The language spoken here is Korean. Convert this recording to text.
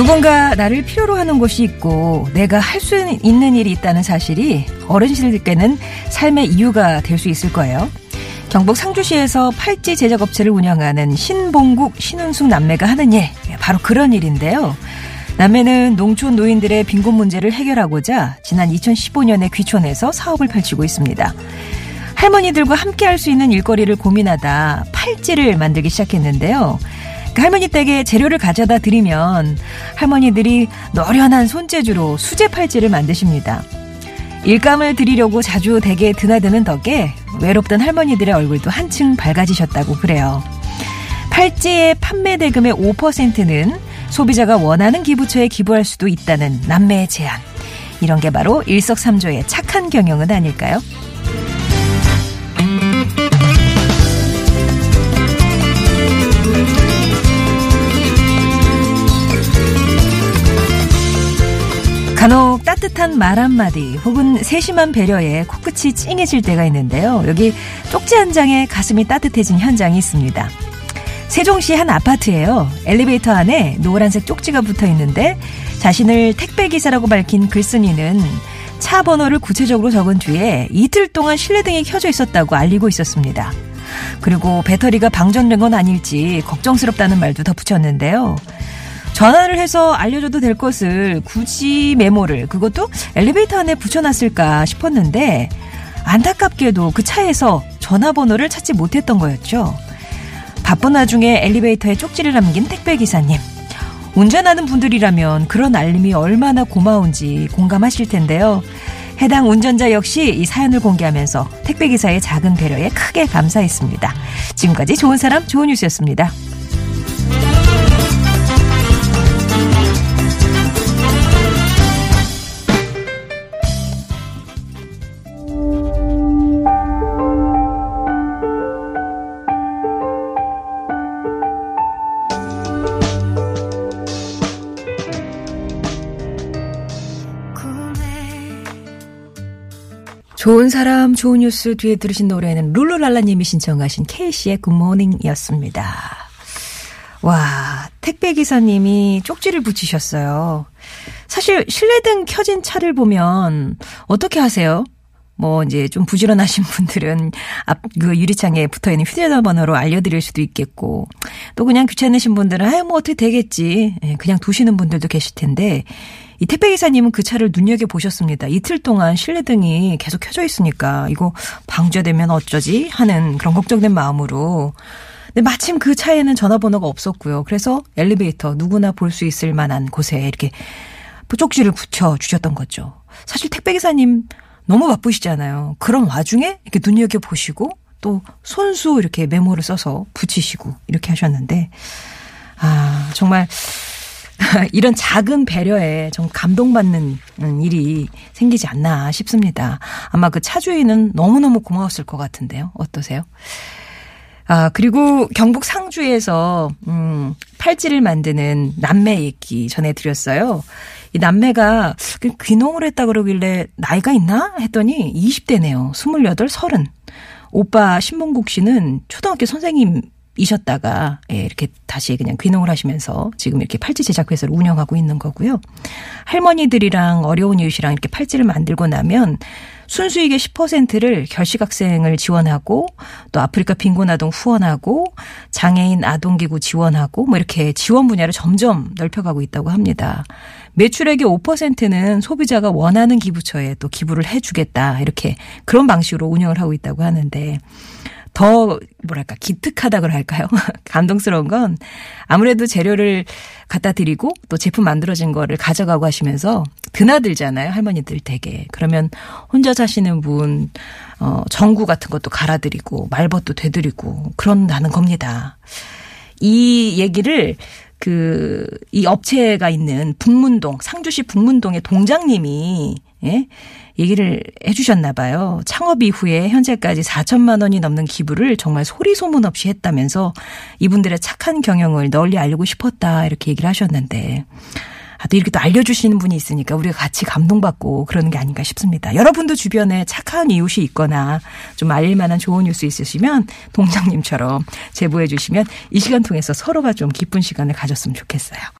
누군가 나를 필요로 하는 곳이 있고 내가 할 수 있는 일이 있다는 사실이 어른들께는 삶의 이유가 될 수 있을 거예요. 경북 상주시에서 팔찌 제작 업체를 운영하는 신봉국 신은숙 남매가 하는 일 바로 그런 일인데요. 남매는 농촌 노인들의 빈곤 문제를 해결하고자 지난 2015년에 귀촌해서 사업을 펼치고 있습니다. 할머니들과 함께 할 수 있는 일거리를 고민하다 팔찌를 만들기 시작했는데요. 그 할머니 댁에 재료를 가져다 드리면 할머니들이 노련한 손재주로 수제 팔찌를 만드십니다. 일감을 드리려고 자주 댁에 드나드는 덕에 외롭던 할머니들의 얼굴도 한층 밝아지셨다고 그래요. 팔찌의 판매 대금의 5%는 소비자가 원하는 기부처에 기부할 수도 있다는 남매의 제안. 이런 게 바로 일석삼조의 착한 경영은 아닐까요? 간혹 따뜻한 말 한마디 혹은 세심한 배려에 코끝이 찡해질 때가 있는데요. 여기 쪽지 한 장에 가슴이 따뜻해진 현장이 있습니다. 세종시 한 아파트예요. 엘리베이터 안에 노란색 쪽지가 붙어 있는데 자신을 택배 기사라고 밝힌 글쓴이는 차 번호를 구체적으로 적은 뒤에 이틀 동안 실내등이 켜져 있었다고 알리고 있었습니다. 그리고 배터리가 방전된 건 아닐지 걱정스럽다는 말도 덧붙였는데요. 전화를 해서 알려줘도 될 것을 굳이 메모를 그것도 엘리베이터 안에 붙여놨을까 싶었는데 안타깝게도 그 차에서 전화번호를 찾지 못했던 거였죠. 바쁜 와중에 엘리베이터에 쪽지를 남긴 택배기사님. 운전하는 분들이라면 그런 알림이 얼마나 고마운지 공감하실 텐데요. 해당 운전자 역시 이 사연을 공개하면서 택배기사의 작은 배려에 크게 감사했습니다. 지금까지 좋은 사람, 좋은 뉴스였습니다. 좋은 사람, 좋은 뉴스 뒤에 들으신 노래는 룰루랄라님이 신청하신 케이씨의 굿모닝이었습니다. 와, 택배기사님이 쪽지를 붙이셨어요. 사실 실내등 켜진 차를 보면 어떻게 하세요? 뭐 이제 좀 부지런하신 분들은 앞 그 유리창에 붙어 있는 휴대전화번호로 알려드릴 수도 있겠고 또 그냥 귀찮으신 분들은 아유 뭐 어떻게 되겠지 예, 그냥 두시는 분들도 계실 텐데 이 택배 기사님은 그 차를 눈여겨 보셨습니다. 이틀 동안 실내 등이 계속 켜져 있으니까 이거 방조되면 어쩌지 하는 그런 걱정된 마음으로 근데 마침 그 차에는 전화번호가 없었고요. 그래서 엘리베이터 누구나 볼 수 있을 만한 곳에 이렇게 쪽지를 붙여 주셨던 거죠. 사실 택배 기사님 너무 바쁘시잖아요. 그런 와중에 이렇게 눈여겨 보시고 또 손수 이렇게 메모를 써서 붙이시고 이렇게 하셨는데 아 정말 이런 작은 배려에 좀 감동받는 음, 일이 생기지 않나 싶습니다. 아마 그 차주인은 너무너무 고마웠을 것 같은데요. 어떠세요? 아, 그리고 경북 상주에서, 음, 팔찌를 만드는 남매 얘기 전해드렸어요. 이 남매가 그 귀농을 했다 그러길래 나이가 있나? 했더니 20대네요. 28, 30. 오빠 신봉국 씨는 초등학교 선생님 이셨다가 예, 이렇게 다시 그냥 귀농을 하시면서 지금 이렇게 팔찌 제작 회사를 운영하고 있는 거고요. 할머니들이랑 어려운 이웃이랑 이렇게 팔찌를 만들고 나면 순수익의 10%를 결식학생을 지원하고 또 아프리카 빈곤아동 후원하고 장애인 아동기구 지원하고 뭐 이렇게 지원 분야를 점점 넓혀가고 있다고 합니다. 매출액의 5%는 소비자가 원하는 기부처에 또 기부를 해주겠다 이렇게 그런 방식으로 운영을 하고 있다고 하는데 더 뭐랄까 기특하다 그럴까요? 감동스러운 건 아무래도 재료를 갖다 드리고 또 제품 만들어진 거를 가져가고 하시면서 드나들잖아요 할머니들 댁에 그러면 혼자 사시는 분 어, 전구 같은 것도 갈아드리고 말벗도 되드리고 그런다는 겁니다. 이 얘기를 그, 이 업체가 있는 북문동, 상주시 북문동의 동장님이 예? 얘기를 해주셨나 봐요. 창업 이후에 현재까지 4천만 원이 넘는 기부를 정말 소리 소문 없이 했다면서 이분들의 착한 경영을 널리 알리고 싶었다 이렇게 얘기를 하셨는데 아, 또 이렇게 또 알려주시는 분이 있으니까 우리가 같이 감동받고 그러는 게 아닌가 싶습니다. 여러분도 주변에 착한 이웃이 있거나 좀 알릴 만한 좋은 뉴스 있으시면 동장님처럼 제보해 주시면 이 시간 통해서 서로가 좀 기쁜 시간을 가졌으면 좋겠어요.